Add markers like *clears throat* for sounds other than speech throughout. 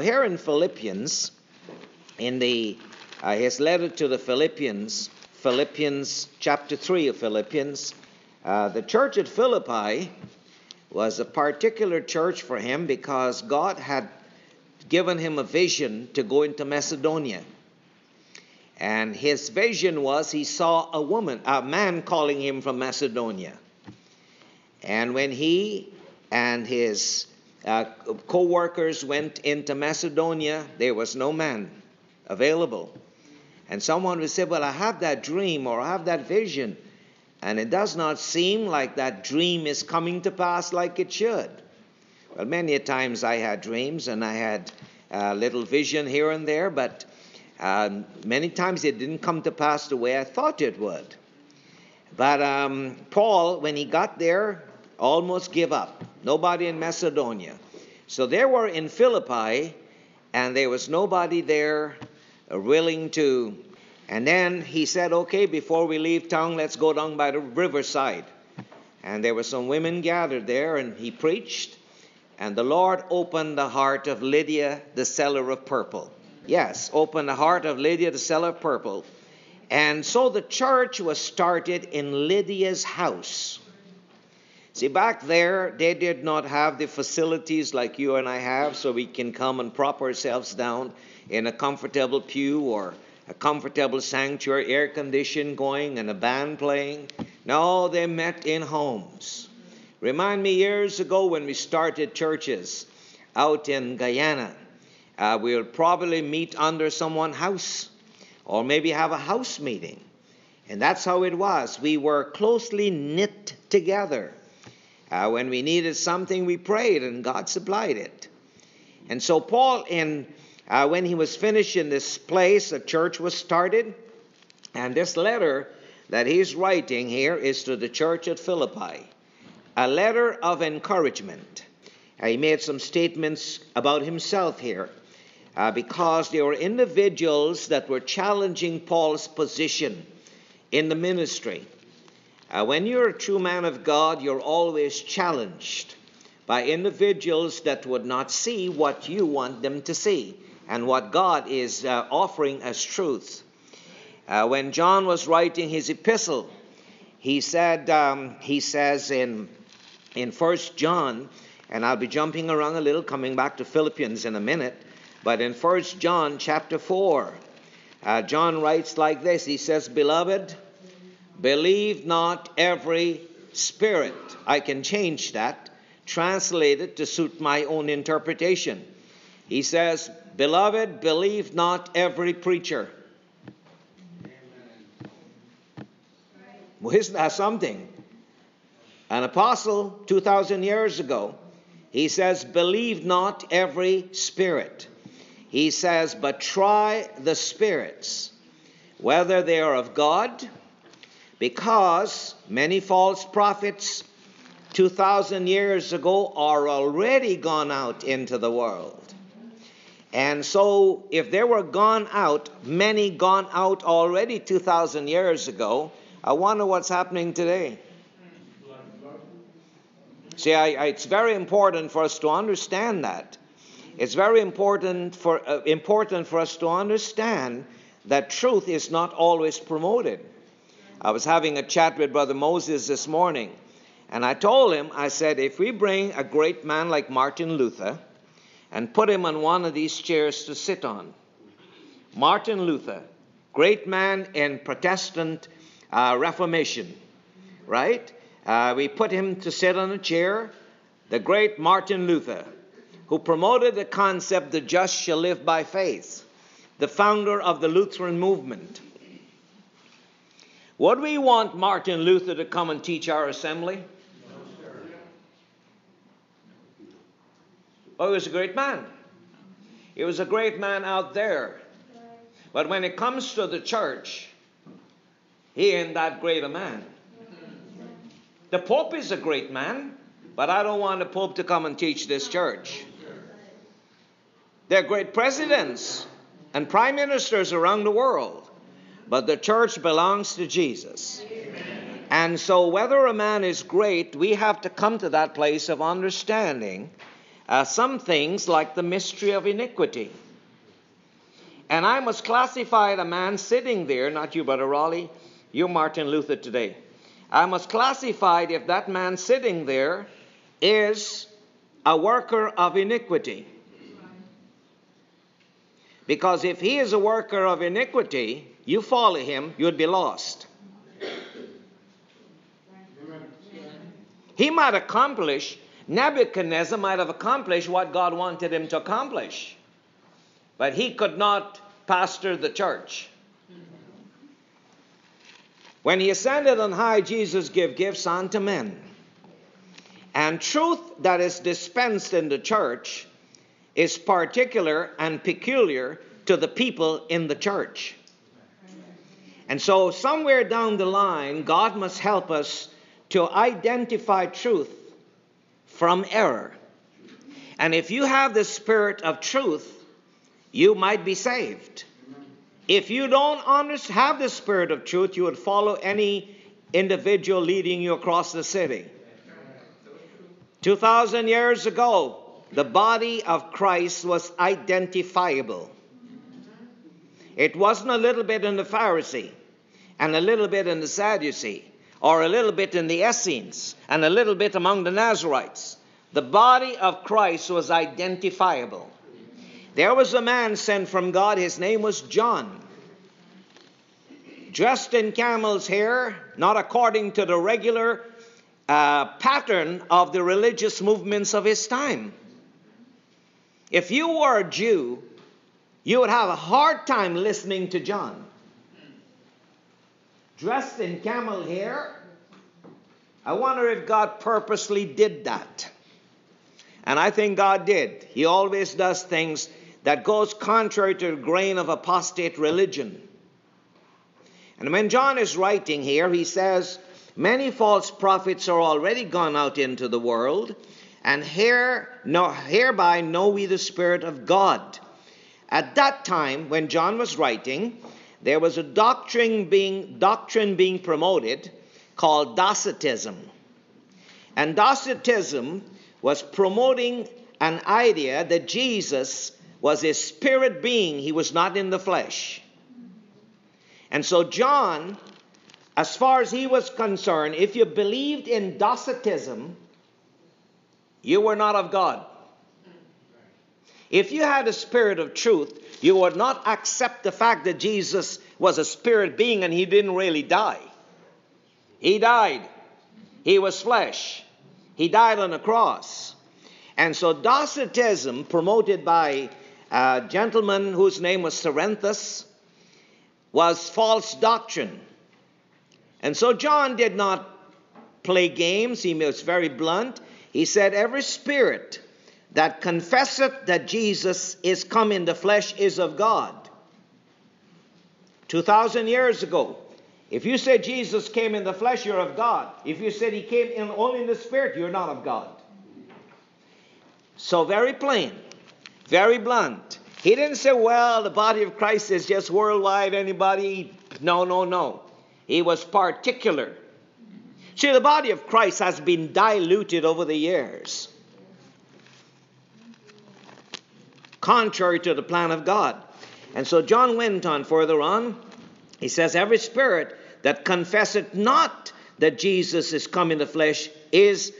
So here in Philippians, in the uh, his letter to the Philippians, Philippians chapter 3 of Philippians, uh, the church at Philippi was a particular church for him because God had given him a vision to go into Macedonia. And his vision was he saw a woman, a man calling him from Macedonia. And when he and his uh, co workers went into Macedonia, there was no man available. And someone would say, Well, I have that dream or I have that vision. And it does not seem like that dream is coming to pass like it should. Well, many a times I had dreams and I had a little vision here and there, but um, many times it didn't come to pass the way I thought it would. But um, Paul, when he got there, almost gave up. Nobody in Macedonia. So they were in Philippi, and there was nobody there uh, willing to. And then he said, Okay, before we leave town, let's go down by the riverside. And there were some women gathered there, and he preached. And the Lord opened the heart of Lydia, the seller of purple. Yes, opened the heart of Lydia, the seller of purple. And so the church was started in Lydia's house. See, back there, they did not have the facilities like you and I have, so we can come and prop ourselves down in a comfortable pew or a comfortable sanctuary, air conditioned going, and a band playing. No, they met in homes. Remind me years ago when we started churches out in Guyana. Uh, we would probably meet under someone's house or maybe have a house meeting. And that's how it was. We were closely knit together. Uh, when we needed something, we prayed and God supplied it. And so, Paul, in, uh, when he was finished in this place, a church was started. And this letter that he's writing here is to the church at Philippi a letter of encouragement. Uh, he made some statements about himself here uh, because there were individuals that were challenging Paul's position in the ministry. Uh, when you're a true man of God, you're always challenged by individuals that would not see what you want them to see and what God is uh, offering as truth. Uh, when John was writing his epistle, he said, um, he says in in First John, and I'll be jumping around a little, coming back to Philippians in a minute. But in First John chapter 4, uh, John writes like this He says, Beloved, believe not every spirit. I can change that, translate it to suit my own interpretation. He says, Beloved, believe not every preacher. Well, isn't that something? An apostle 2,000 years ago, he says, Believe not every spirit he says, But try the spirits, whether they are of God, because many false prophets 2,000 years ago are already gone out into the world. And so, if they were gone out, many gone out already 2,000 years ago, I wonder what's happening today. See, I, I, it's very important for us to understand that. It's very important for, uh, important for us to understand that truth is not always promoted. I was having a chat with Brother Moses this morning, and I told him, I said, if we bring a great man like Martin Luther and put him on one of these chairs to sit on, Martin Luther, great man in Protestant uh, Reformation, right? Uh, we put him to sit on a chair, the great Martin Luther who promoted the concept the just shall live by faith, the founder of the Lutheran movement. Would we want Martin Luther to come and teach our assembly? Oh, he was a great man. He was a great man out there. But when it comes to the church, he ain't that great a man. The Pope is a great man, but I don't want the Pope to come and teach this church. They're great presidents and prime ministers around the world, but the church belongs to Jesus. Amen. And so, whether a man is great, we have to come to that place of understanding uh, some things like the mystery of iniquity. And I must classify the man sitting there, not you, Brother Raleigh, you, Martin Luther, today. I must classify if that man sitting there is a worker of iniquity. Because if he is a worker of iniquity, you follow him, you'd be lost. He might accomplish, Nebuchadnezzar might have accomplished what God wanted him to accomplish. But he could not pastor the church. When he ascended on high, Jesus gave gifts unto men. And truth that is dispensed in the church is particular and peculiar to the people in the church. And so, somewhere down the line, God must help us to identify truth from error. And if you have the spirit of truth, you might be saved. If you don't have the spirit of truth, you would follow any individual leading you across the city. 2,000 years ago, the body of Christ was identifiable. It wasn't a little bit in the Pharisee and a little bit in the Sadducee or a little bit in the Essenes and a little bit among the Nazarites. The body of Christ was identifiable. There was a man sent from God, his name was John. Dressed in camel's hair, not according to the regular uh, pattern of the religious movements of his time. If you were a Jew, you would have a hard time listening to John. Dressed in camel hair, I wonder if God purposely did that. And I think God did. He always does things that goes contrary to the grain of apostate religion. And when John is writing here, he says, Many false prophets are already gone out into the world, and here, no, hereby know we the Spirit of God. At that time, when John was writing, there was a doctrine being, doctrine being promoted called Docetism. And Docetism was promoting an idea that Jesus was a spirit being, he was not in the flesh. And so, John as far as he was concerned, if you believed in Docetism, you were not of God. If you had a spirit of truth, you would not accept the fact that Jesus was a spirit being and he didn't really die. He died, he was flesh, he died on a cross. And so, Docetism, promoted by a gentleman whose name was Cerinthus, was false doctrine. And so John did not play games, he was very blunt. He said, Every spirit that confesseth that Jesus is come in the flesh is of God. 2,000 years ago, if you say Jesus came in the flesh, you're of God. If you said he came in only in the spirit, you're not of God. So, very plain, very blunt. He didn't say, well, the body of Christ is just worldwide, anybody. No, no, no. He was particular. See, the body of Christ has been diluted over the years, contrary to the plan of God. And so John went on further on. He says, Every spirit that confesseth not that Jesus is come in the flesh is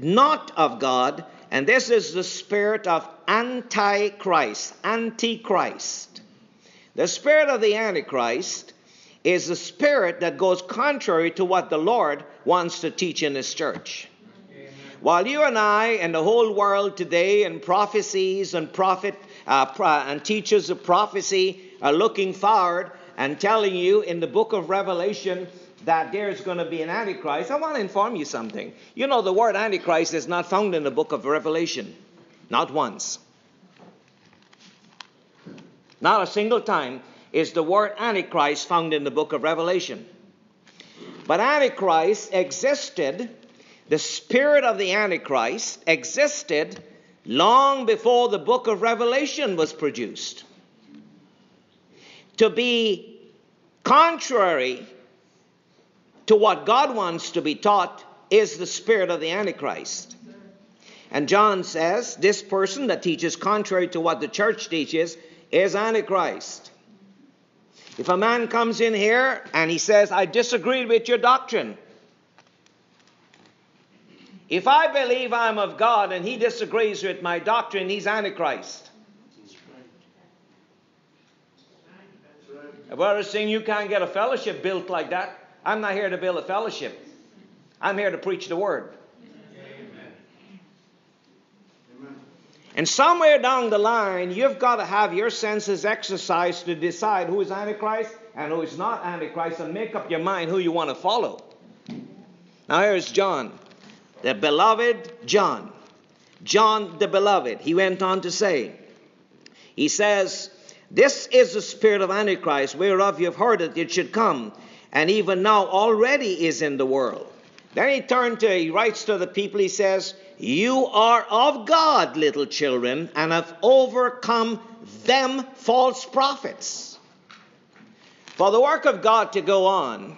not of God, and this is the spirit of Antichrist. Antichrist. The spirit of the Antichrist is the spirit that goes contrary to what the Lord wants to teach in His church. Amen. While you and I and the whole world today and prophecies and prophet uh, and teachers of prophecy are looking forward and telling you in the book of Revelation that there's going to be an Antichrist, I want to inform you something. You know, the word Antichrist is not found in the book of Revelation, not once. Not a single time is the word Antichrist found in the book of Revelation. But Antichrist existed, the spirit of the Antichrist existed long before the book of Revelation was produced. To be contrary to what God wants to be taught is the spirit of the Antichrist. And John says this person that teaches contrary to what the church teaches is Antichrist. If a man comes in here and he says, I disagree with your doctrine, if I believe I'm of God and he disagrees with my doctrine, he's Antichrist. Brother saying you can't get a fellowship built like that. I'm not here to build a fellowship. I'm here to preach the word. And somewhere down the line, you've got to have your senses exercised to decide who is Antichrist and who is not Antichrist and make up your mind who you want to follow. Now, here's John, the beloved John. John the beloved. He went on to say, He says, This is the spirit of Antichrist, whereof you have heard that it should come, and even now already is in the world. Then he turned to, he writes to the people, he says, You are of God, little children, and have overcome them false prophets. For the work of God to go on,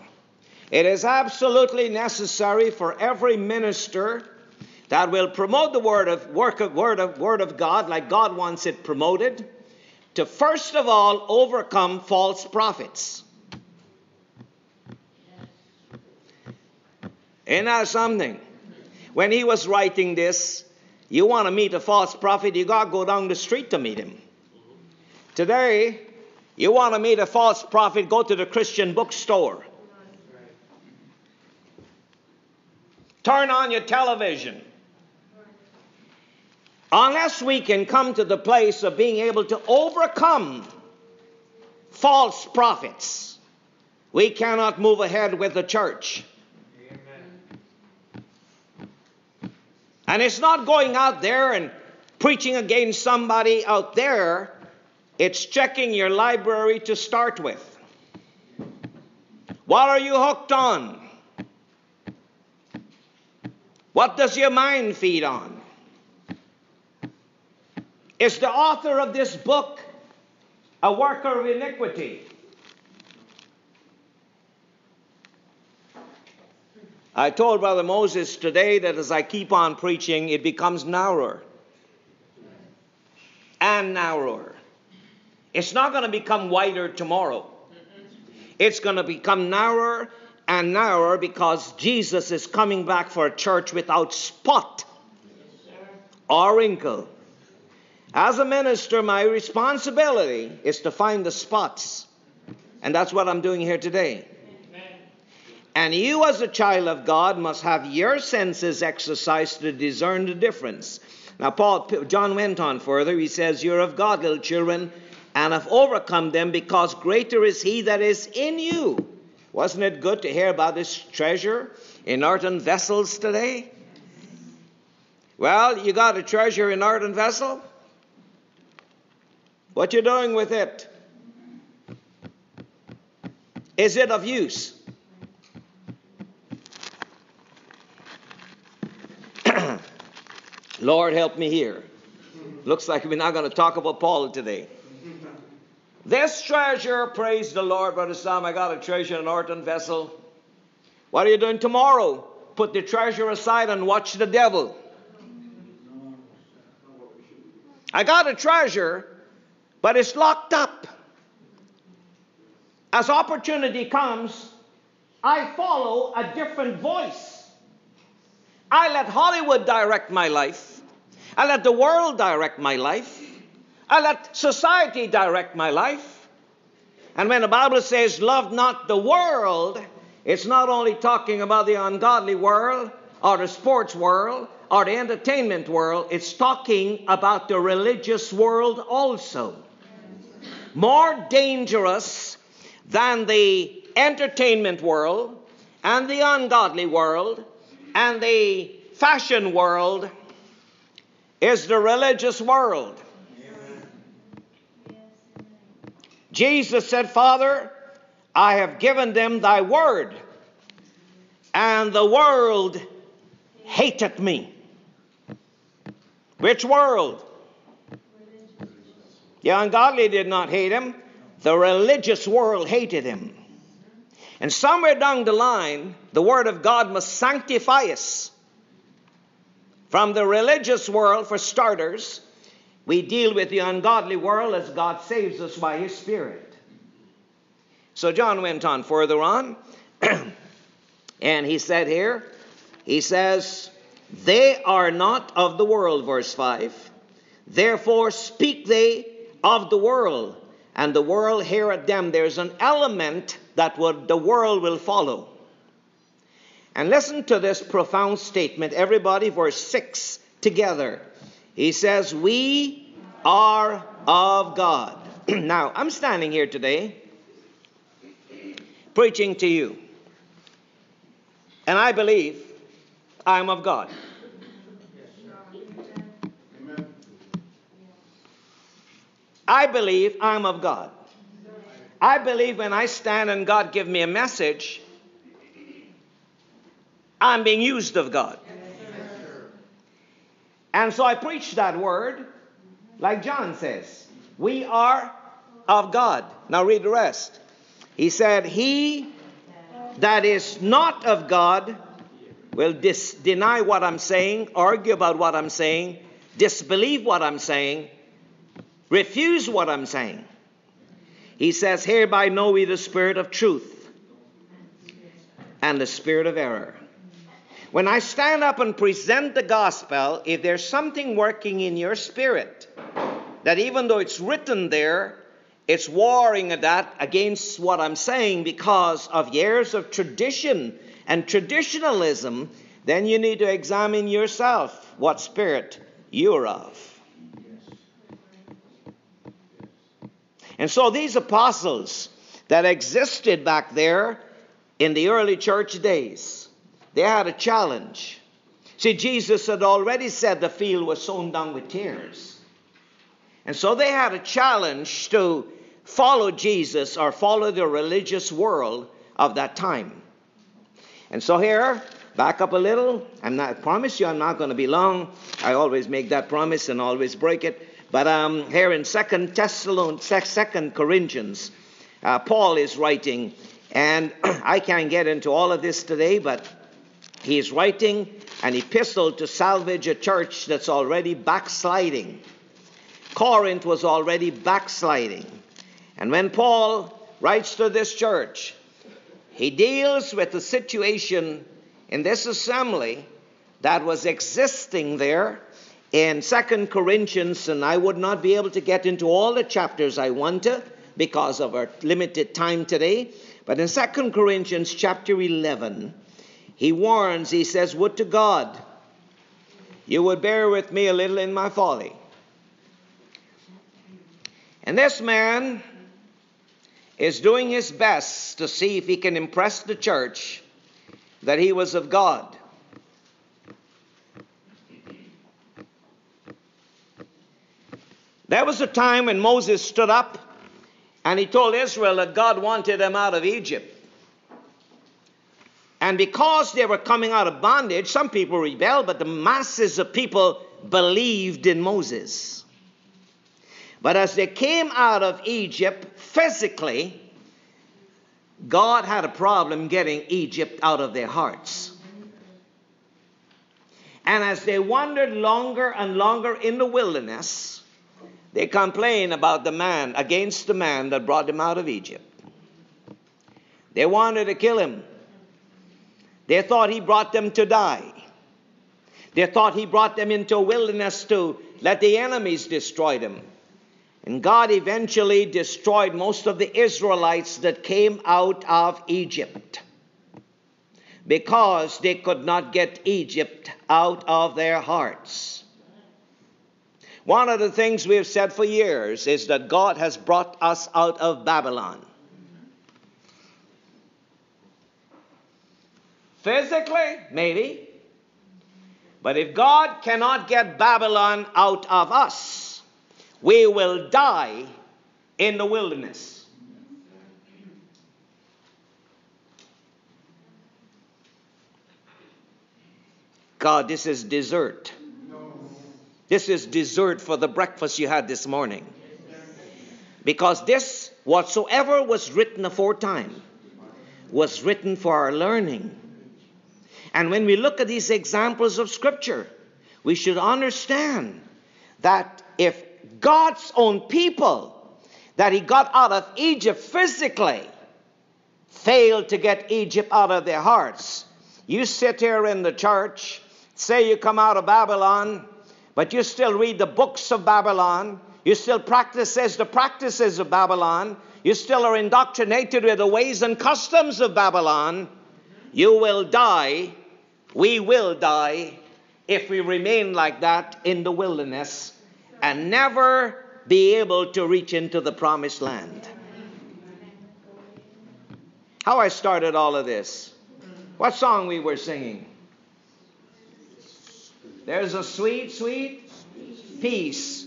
it is absolutely necessary for every minister that will promote the word of work of word of word of God like God wants it promoted to first of all overcome false prophets. Ain't that something? When he was writing this, you want to meet a false prophet, you got to go down the street to meet him. Today, you want to meet a false prophet, go to the Christian bookstore. Turn on your television. Unless we can come to the place of being able to overcome false prophets, we cannot move ahead with the church. And it's not going out there and preaching against somebody out there, it's checking your library to start with. What are you hooked on? What does your mind feed on? Is the author of this book a worker of iniquity? I told Brother Moses today that as I keep on preaching, it becomes narrower and narrower. It's not going to become wider tomorrow. It's going to become narrower and narrower because Jesus is coming back for a church without spot or wrinkle. As a minister, my responsibility is to find the spots. And that's what I'm doing here today. And you, as a child of God, must have your senses exercised to discern the difference. Now, Paul, John went on further. He says, You're of God, little children, and have overcome them, because greater is He that is in you. Wasn't it good to hear about this treasure in earthen vessels today? Well, you got a treasure in earthen vessel? What you doing with it? Is it of use? *clears throat* Lord, help me here. Looks like we're not going to talk about Paul today. This treasure, praise the Lord, Brother Sam. I got a treasure in an earthen vessel. What are you doing tomorrow? Put the treasure aside and watch the devil. I got a treasure, but it's locked up. As opportunity comes, I follow a different voice. I let Hollywood direct my life. I let the world direct my life. I let society direct my life. And when the Bible says, love not the world, it's not only talking about the ungodly world or the sports world or the entertainment world, it's talking about the religious world also. More dangerous than the entertainment world and the ungodly world and the fashion world is the religious world. Jesus said, Father, I have given them thy word, and the world hated me. Which world? The ungodly did not hate him, the religious world hated him. And somewhere down the line, the Word of God must sanctify us From the religious world, for starters, we deal with the ungodly world as God saves us by His Spirit. So John went on further on, *clears throat* and he said here, he says, They are not of the world, verse 5. Therefore speak they of the world, and the world heareth them. There's an element that would, the world will follow. And listen to this profound statement, everybody, verse 6 together. He says, We are of God. *clears throat* now, I'm standing here today preaching to you, and I believe I'm of God. I believe I'm of God. I believe when I stand and God give me a message, I'm being used of God. And so I preach that word, like John says. We are of God. Now read the rest. He said, He that is not of God will dis- deny what I'm saying, argue about what I'm saying, disbelieve what I'm saying, refuse what I'm saying. He says, Hereby know we the spirit of truth and the spirit of error. When I stand up and present the gospel, if there's something working in your spirit, that even though it's written there, it's warring at that against what I'm saying because of years of tradition and traditionalism, then you need to examine yourself what spirit you're of. And so these apostles that existed back there in the early church days, they had a challenge. See, Jesus had already said the field was sown down with tears. And so they had a challenge to follow Jesus or follow the religious world of that time. And so here, back up a little. I'm not, I promise you I'm not going to be long. I always make that promise and always break it. But um, here in Second Thessalonians, Second Corinthians, uh, Paul is writing, and *clears throat* I can't get into all of this today, but he's writing an epistle to salvage a church that's already backsliding. Corinth was already backsliding. And when Paul writes to this church, he deals with the situation in this assembly that was existing there in Second Corinthians, and I would not be able to get into all the chapters I want to because of our limited time today. But in Second Corinthians chapter 11, he warns, he says, Would to God you would bear with me a little in my folly. And this man is doing his best to see if he can impress the church that he was of God. There was a time when Moses stood up and he told Israel that God wanted them out of Egypt. And because they were coming out of bondage, some people rebelled, but the masses of people believed in Moses. But as they came out of Egypt physically, God had a problem getting Egypt out of their hearts. And as they wandered longer and longer in the wilderness, they complain about the man, against the man that brought them out of Egypt. They wanted to kill him. They thought he brought them to die. They thought he brought them into a wilderness to let the enemies destroy them. And God eventually destroyed most of the Israelites that came out of Egypt because they could not get Egypt out of their hearts. One of the things we have said for years is that God has brought us out of Babylon. Physically, maybe. But if God cannot get Babylon out of us, we will die in the wilderness. God, this is dessert. This is dessert for the breakfast you had this morning. Because this, whatsoever was written aforetime, was written for our learning. And when we look at these examples of Scripture, we should understand that if God's own people that he got out of Egypt physically failed to get Egypt out of their hearts, you sit here in the church, say you come out of Babylon, but you still read the books of Babylon, you still practice the practices of Babylon, you still are indoctrinated with the ways and customs of Babylon, you will die, we will die, if we remain like that in the wilderness and never be able to reach into the promised land. How I started all of this. What song we were singing? There's a sweet, sweet peace.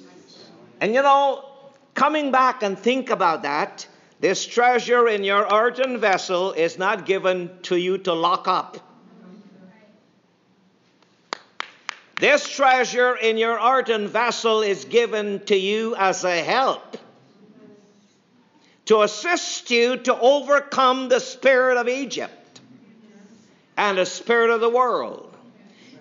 And you know, coming back and think about that, this treasure in your earthen vessel is not given to you to lock up. This treasure in your earthen vessel is given to you as a help to assist you to overcome the spirit of Egypt and the spirit of the world.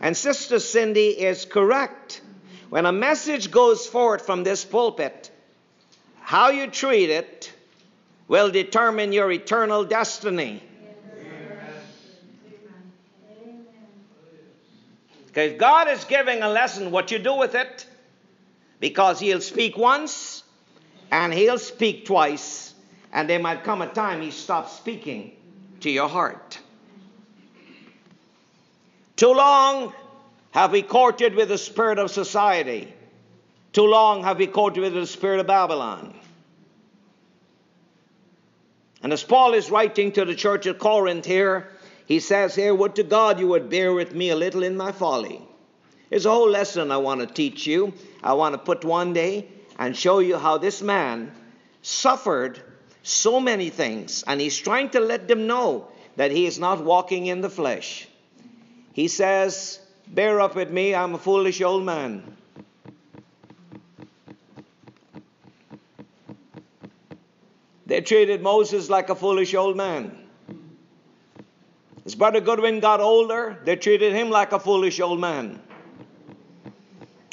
And Sister Cindy is correct. When a message goes forth from this pulpit, how you treat it will determine your eternal destiny. Because God is giving a lesson, what you do with it, because He'll speak once and He'll speak twice, and there might come a time He stops speaking to your heart. Too long have we courted with the spirit of society. Too long have we courted with the spirit of Babylon. And as Paul is writing to the church at Corinth here, he says here, Would to God you would bear with me a little in my folly. There's a whole lesson I want to teach you. I want to put one day and show you how this man suffered so many things, and he's trying to let them know that he is not walking in the flesh. He says, Bear up with me, I'm a foolish old man. They treated Moses like a foolish old man. As Brother Goodwin got older, they treated him like a foolish old man.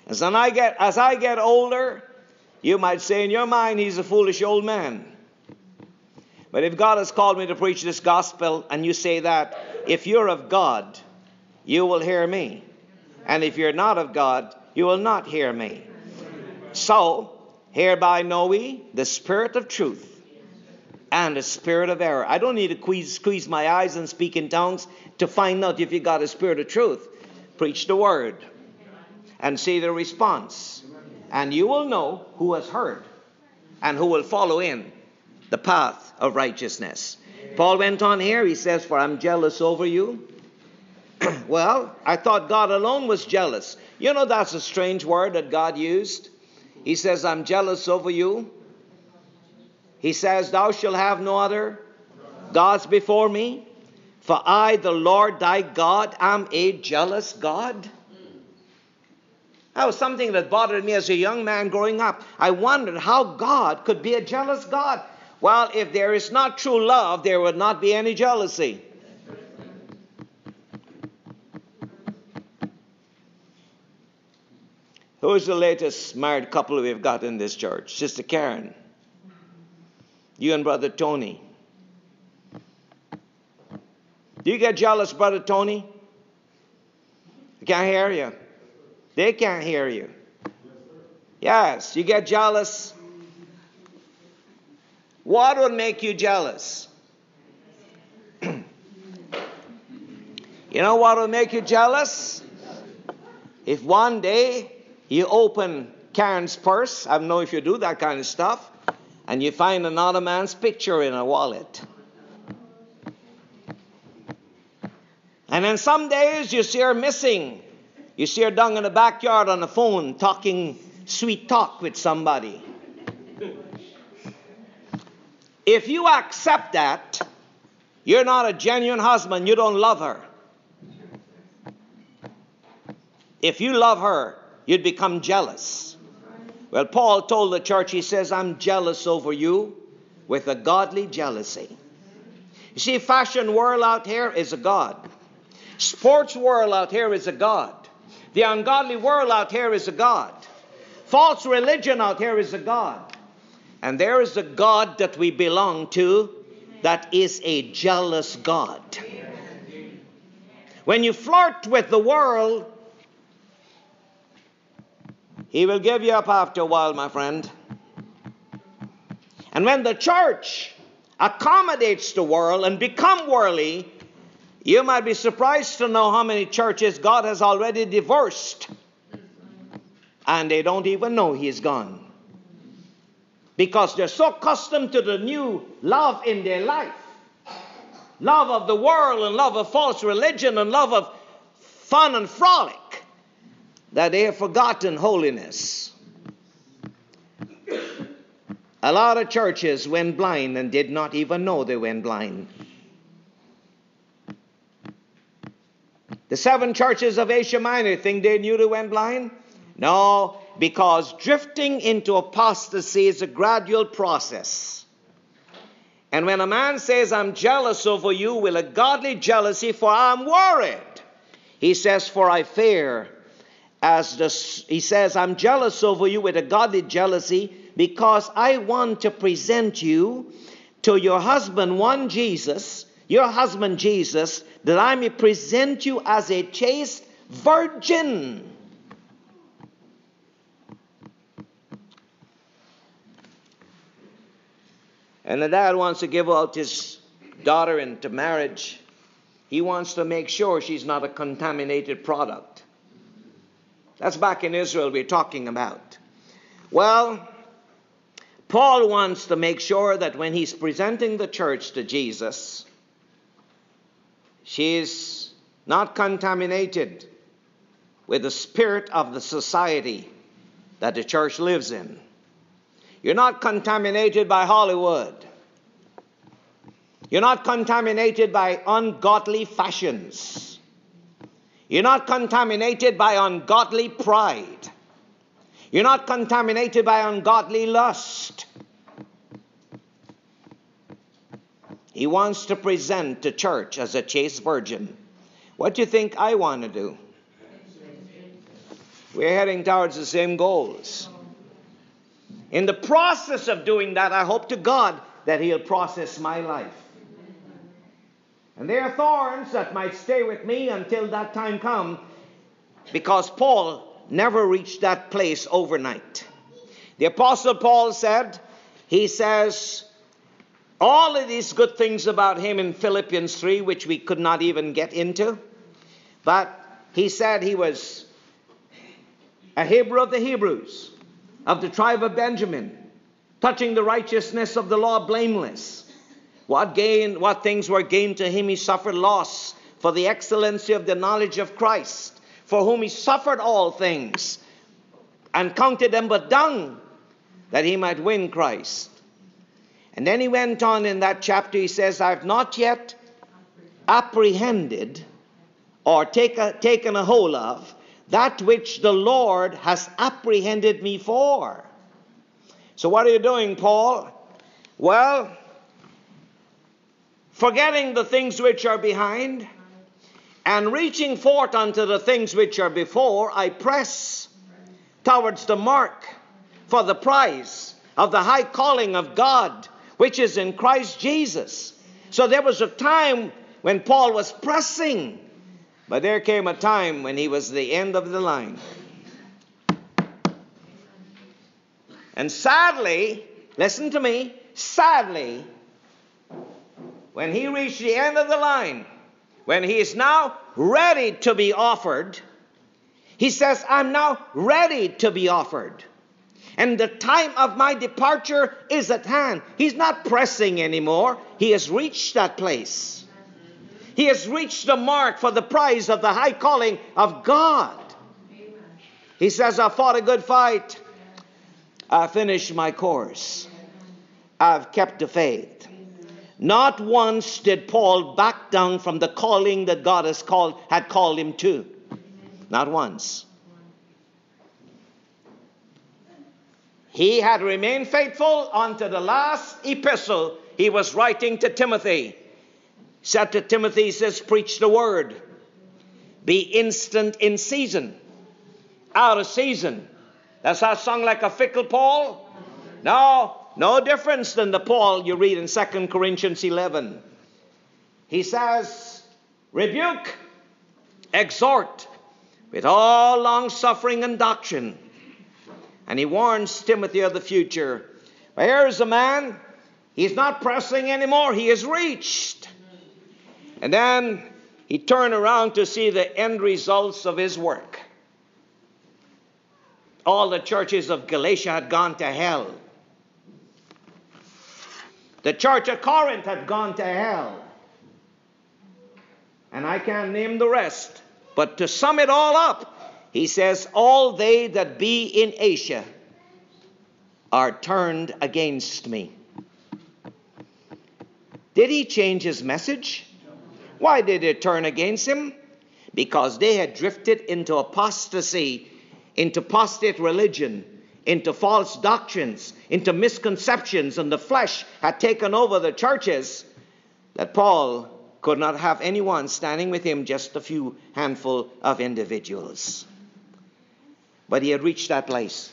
As I get, as I get older, you might say in your mind, he's a foolish old man. But if God has called me to preach this gospel, and you say that, if you're of God, you will hear me. And if you're not of God, you will not hear me. So, hereby know we the spirit of truth and a spirit of error. I don't need to squeeze, squeeze my eyes and speak in tongues to find out if you got a spirit of truth. Preach the word and see the response. And you will know who has heard and who will follow in the path of righteousness. Paul went on here, he says, For I'm jealous over you. *clears throat* well, I thought God alone was jealous. You know, that's a strange word that God used. He says, I'm jealous over you. He says, Thou shalt have no other gods before me, for I, the Lord thy God, am a jealous God. That was something that bothered me as a young man growing up. I wondered how God could be a jealous God. Well, if there is not true love, there would not be any jealousy. Who is the latest married couple we've got in this church? Sister Karen. You and Brother Tony. Do you get jealous, Brother Tony? I can't hear you. They can't hear you. Yes, you get jealous. What would make you jealous? *clears throat* you know what would make you jealous? If one day you open Karen's purse, I don't know if you do that kind of stuff, and you find another man's picture in a wallet. And then some days you see her missing. You see her down in the backyard on the phone talking sweet talk with somebody. If you accept that, you're not a genuine husband. You don't love her. If you love her, you'd become jealous. Well, Paul told the church, he says, I'm jealous over you with a godly jealousy. You see, fashion world out here is a God. Sports world out here is a God. The ungodly world out here is a God. False religion out here is a God. And there is a God that we belong to that is a jealous God. When you flirt with the world, he will give you up after a while, my friend. And when the church accommodates the world and become worldly, you might be surprised to know how many churches God has already divorced and they don't even know He's gone. Because they're so accustomed to the new love in their life love of the world and love of false religion and love of fun and frolic that they have forgotten holiness. A lot of churches went blind and did not even know they went blind. The seven churches of Asia Minor think they knew they went blind? No, because drifting into apostasy is a gradual process. And when a man says, I'm jealous over you with a godly jealousy, for I'm worried, he says, For I fear. As the, he says, I'm jealous over you with a godly jealousy because I want to present you to your husband, one Jesus, your husband Jesus, that I may present you as a chaste virgin. And the dad wants to give out his daughter into marriage. He wants to make sure she's not a contaminated product. That's back in Israel we're talking about. Well, Paul wants to make sure that when he's presenting the church to Jesus, she's not contaminated with the spirit of the society that the church lives in. You're not contaminated by Hollywood. You're not contaminated by ungodly fashions. You're not contaminated by ungodly pride. You're not contaminated by ungodly lust. He wants to present the church as a chaste virgin. What do you think I want to do? We're heading towards the same goals. In the process of doing that, I hope to God that He'll process my life. And there are thorns that might stay with me until that time comes because Paul never reached that place overnight. The Apostle Paul said, he says, all of these good things about him in Philippians 3, which we could not even get into, but he said he was a Hebrew of the Hebrews, of the tribe of Benjamin, touching the righteousness of the law blameless. What gain, what things were gained to him, he suffered loss for the excellency of the knowledge of Christ for whom he suffered all things, and counted them but dung, that he might win Christ. And then he went on in that chapter, he says, I've not yet apprehended or take a, taken a hold of that which the Lord has apprehended me for. So, what are you doing, Paul? Well, forgetting the things which are behind and reaching forth unto the things which are before, I press towards the mark for the prize of the high calling of God, which is in Christ Jesus. So there was a time when Paul was pressing, but there came a time when he was the end of the line. And sadly, listen to me, sadly, when he reached the end of the line, when he is now ready to be offered, he says, I'm now ready to be offered. And the time of my departure is at hand. He's not pressing anymore. He has reached that place. He has reached the mark for the prize of the high calling of God. He says, I fought a good fight. I finished my course. I've kept the faith. Not once did Paul back down from the calling that God has called, had called him to. Not once. He had remained faithful unto the last epistle he was writing to Timothy. Said to Timothy, he says, Preach the word. Be instant in season. out of season. Does that sound like a fickle Paul? No, no difference than the Paul you read in 2 Corinthians 11. He says, rebuke, exhort with all long suffering and doctrine. And he warns Timothy of the future. But here's a man, he's not pressing anymore, he has reached. And then he turned around to see the end results of his work. All the churches of Galatia had gone to hell. The church of Corinth had gone to hell. And I can't name the rest. But to sum it all up, he says, All they that be in Asia are turned against me. Did he change his message? Why did they turn against him? Because they had drifted into apostasy, into apostate religion, into false doctrines, into misconceptions, and the flesh had taken over the churches that Paul could not have anyone standing with him, just a few handful of individuals. But he had reached that place.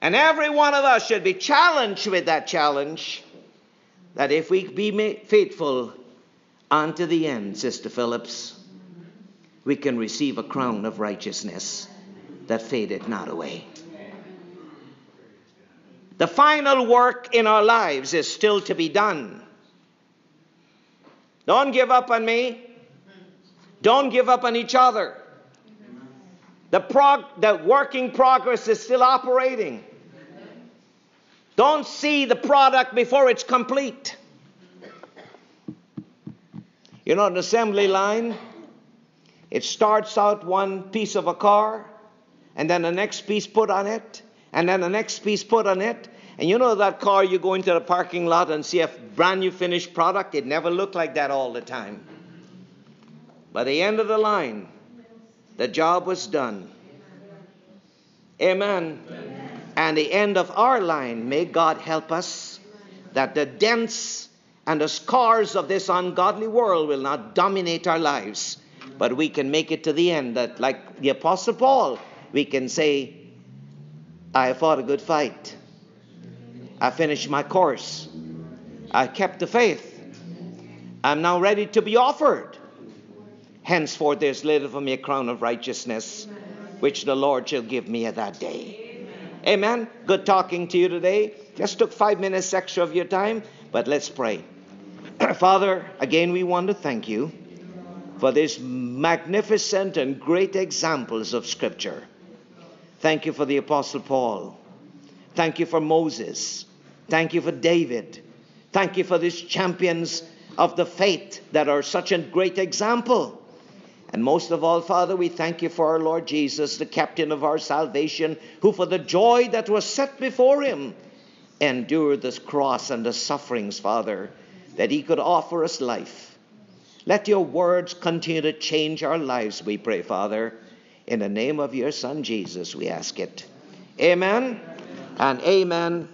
And every one of us should be challenged with that challenge that if we be faithful unto the end, Sister Phillips, we can receive a crown of righteousness that fadeth not away. The final work in our lives is still to be done. Don't give up on me. Don't give up on each other. The, prog- the working progress is still operating. Don't see the product before it's complete. You know, an assembly line, it starts out one piece of a car, and then the next piece put on it, and then the next piece put on it. And you know that car, you go into the parking lot and see a brand new finished product, it never looked like that all the time. By the end of the line, the job was done. Amen. Amen. And the end of our line, may God help us that the dents and the scars of this ungodly world will not dominate our lives, but we can make it to the end that, like the Apostle Paul, we can say, I fought a good fight. I finished my course. I kept the faith. I'm now ready to be offered. Henceforth there's laid for me a crown of righteousness, which the Lord shall give me at that day. Amen. Good talking to you today. Just took five minutes extra of your time, but let's pray. *clears throat* Father, again we want to thank you for these magnificent and great examples of Scripture. Thank you for the Apostle Paul. Thank you for Moses. Thank you for David. Thank you for these champions of the faith that are such a great example. And most of all, Father, we thank you for our Lord Jesus, the captain of our salvation, who for the joy that was set before him endured this cross and the sufferings, Father, that he could offer us life. Let your words continue to change our lives, we pray, Father. In the name of your Son Jesus, we ask it. Amen and amen